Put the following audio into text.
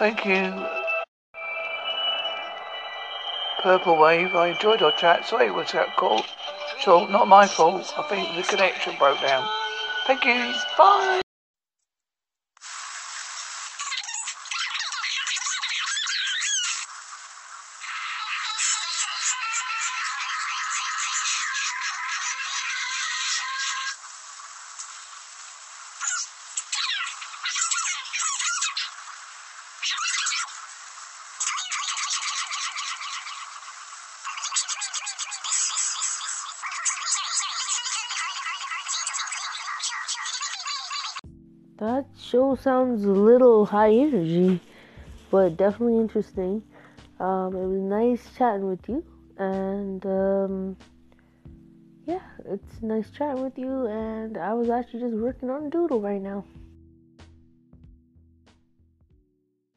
Thank you. Purple Wave, I enjoyed our chat. Sorry it was that call. So, not my fault. I think the connection broke down. Thank you. Bye. That show sounds a little high energy, but definitely interesting. Um, it was nice chatting with you, and um, yeah, it's nice chatting with you. And I was actually just working on doodle right now.